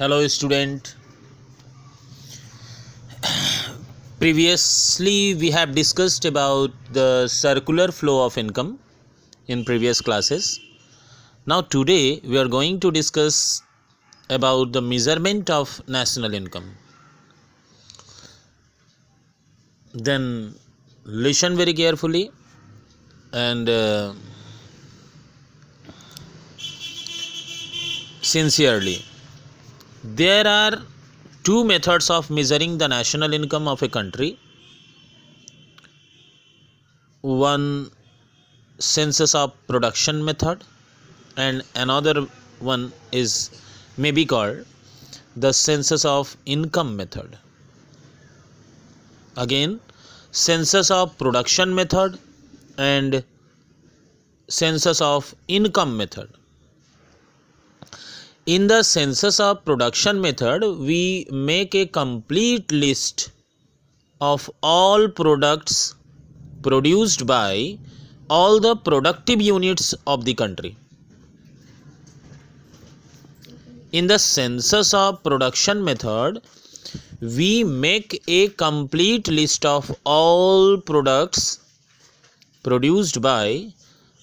hello student. Previously we have discussed about the circular flow of income in previous classes. Now today we are going to discuss about the measurement of national income. Then listen very carefully and uh, sincerely there are two methods of measuring the national income of a country. One census of production method and another one is may be called the census of income method. Again census of production method and census of income method in the census of production method we make a complete list of all products produced by all the productive units of the country. In the census of production method we make a complete list of all products produced by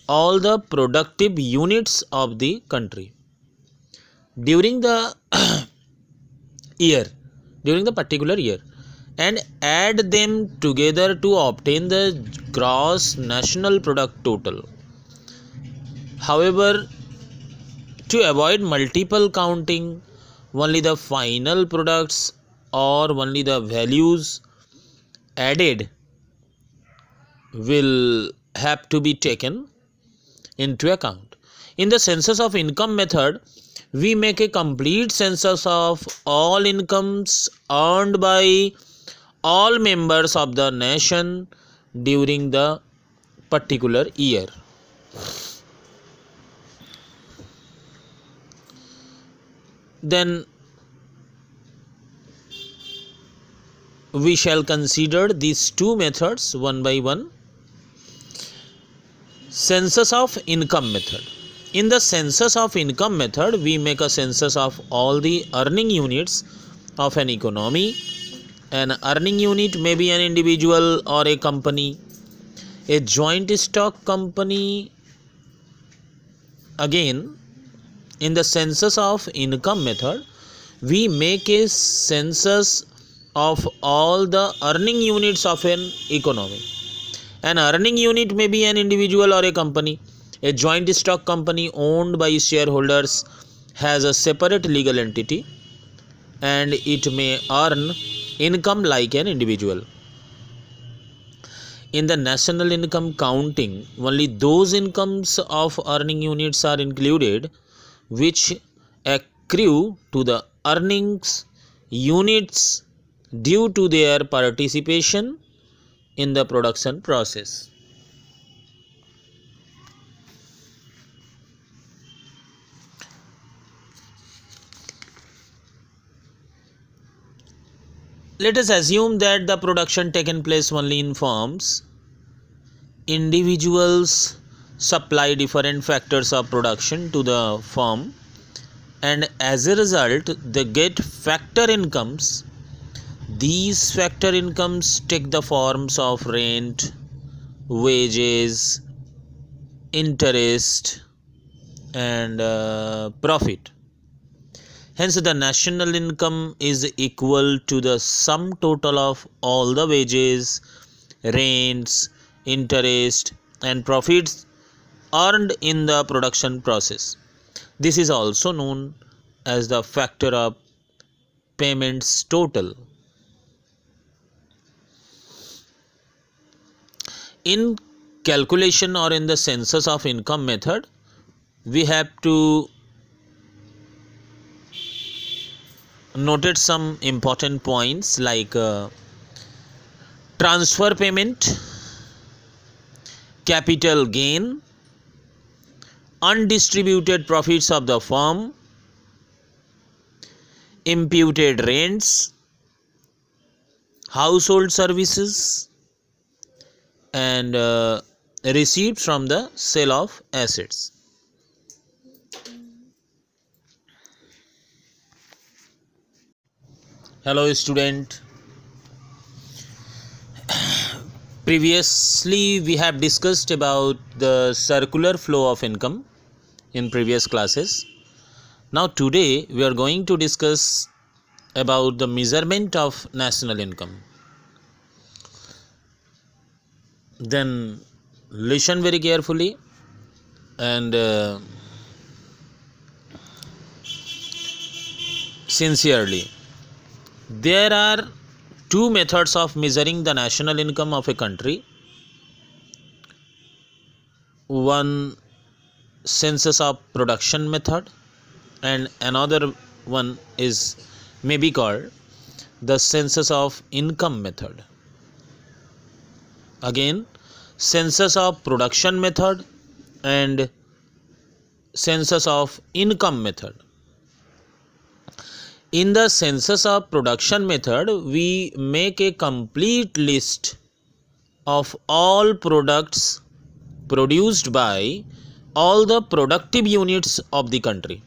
all the productive units of the country during the year during the particular year and add them together to obtain the gross national product total. However to avoid multiple counting only the final products or only the values added will have to be taken into account in the census of income method we make a complete census of all incomes earned by all members of the nation during the particular year. Then we shall consider these two methods one by one. Census of income method in the census of income method we make a census of all the earning units of an economy. An earning unit may be an individual or a company. A joint stock company again in the census of income method we make a census of all the earning units of an economy. An earning unit may be an individual or a company a joint stock company owned by shareholders has a separate legal entity and it may earn income like an individual. In the national income counting, only those incomes of earning units are included which accrue to the earnings units due to their participation in the production process. Let us assume that the production taken place only in firms individuals supply different factors of production to the firm and as a result they get factor incomes. These factor incomes take the forms of rent wages interest and uh, profit Hence, the national income is equal to the sum total of all the wages, rents, interest, and profits earned in the production process. This is also known as the factor of payments total. In calculation or in the census of income method, we have to noted some important points like uh, transfer payment, capital gain, undistributed profits of the firm, imputed rents, household services, and uh, receipts from the sale of assets. Hello student. Previously we have discussed about the circular flow of income in previous classes. Now today we are going to discuss about the measurement of national income. Then listen very carefully and uh, sincerely there are two methods of measuring the national income of a country. One census of production method and another one is may be called the census of income method. Again census of production method and census of income method in the census of production method, we make a complete list of all products produced by all the productive units of the country.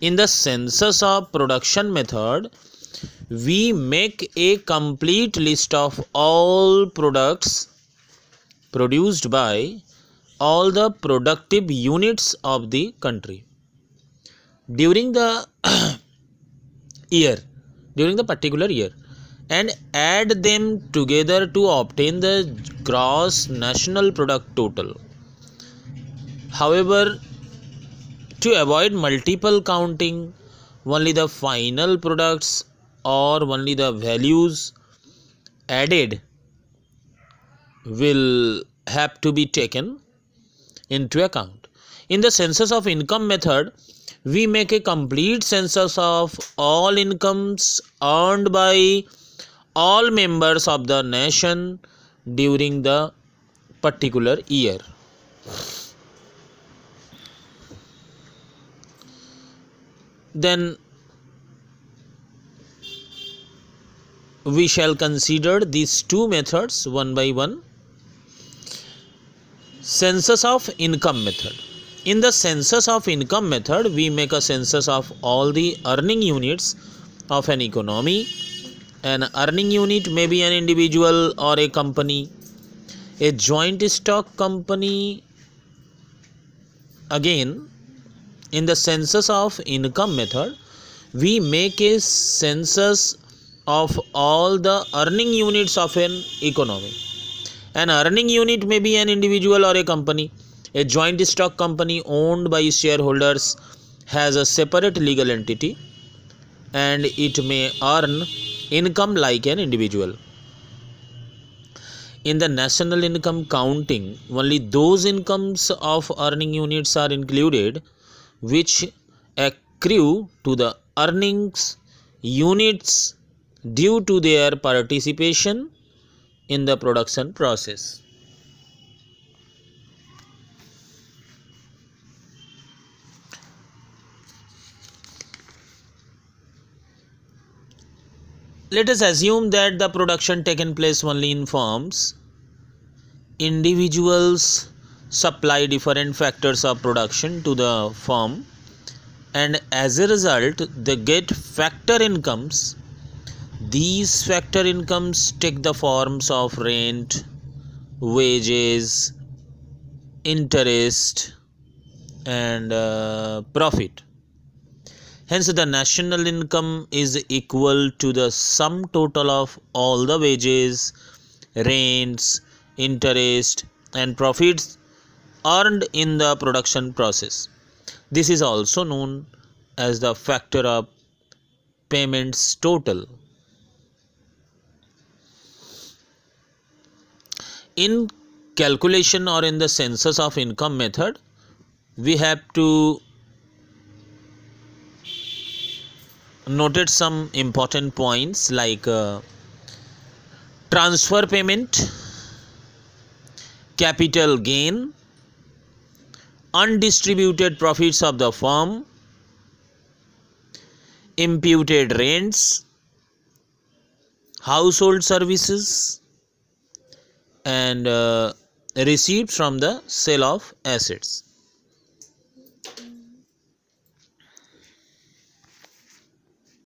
In the census of production method, we make a complete list of all products produced by all the productive units of the country during the year during the particular year and add them together to obtain the gross national product total. However to avoid multiple counting only the final products or only the values added will have to be taken into account. In the census of income method we make a complete census of all incomes earned by all members of the nation during the particular year. Then we shall consider these two methods one by one. Census of income method in the census of income method, we make a census of all the earning units of an economy. An earning unit may be an individual or a company, a joint stock company. Again, in the census of income method, we make a census of all the earning units of an economy. An earning unit may be an individual or a company a joint stock company owned by shareholders has a separate legal entity and it may earn income like an individual. In the national income counting, only those incomes of earning units are included which accrue to the earnings units due to their participation in the production process. Let us assume that the production taken place only in firms individuals supply different factors of production to the firm and as a result they get factor incomes. These factor incomes take the forms of rent wages interest and uh, profit Hence, the national income is equal to the sum total of all the wages, rents, interest, and profits earned in the production process. This is also known as the factor of payments total. In calculation or in the census of income method, we have to noted some important points like uh, transfer payment, capital gain, undistributed profits of the firm, imputed rents, household services, and uh, receipts from the sale of assets.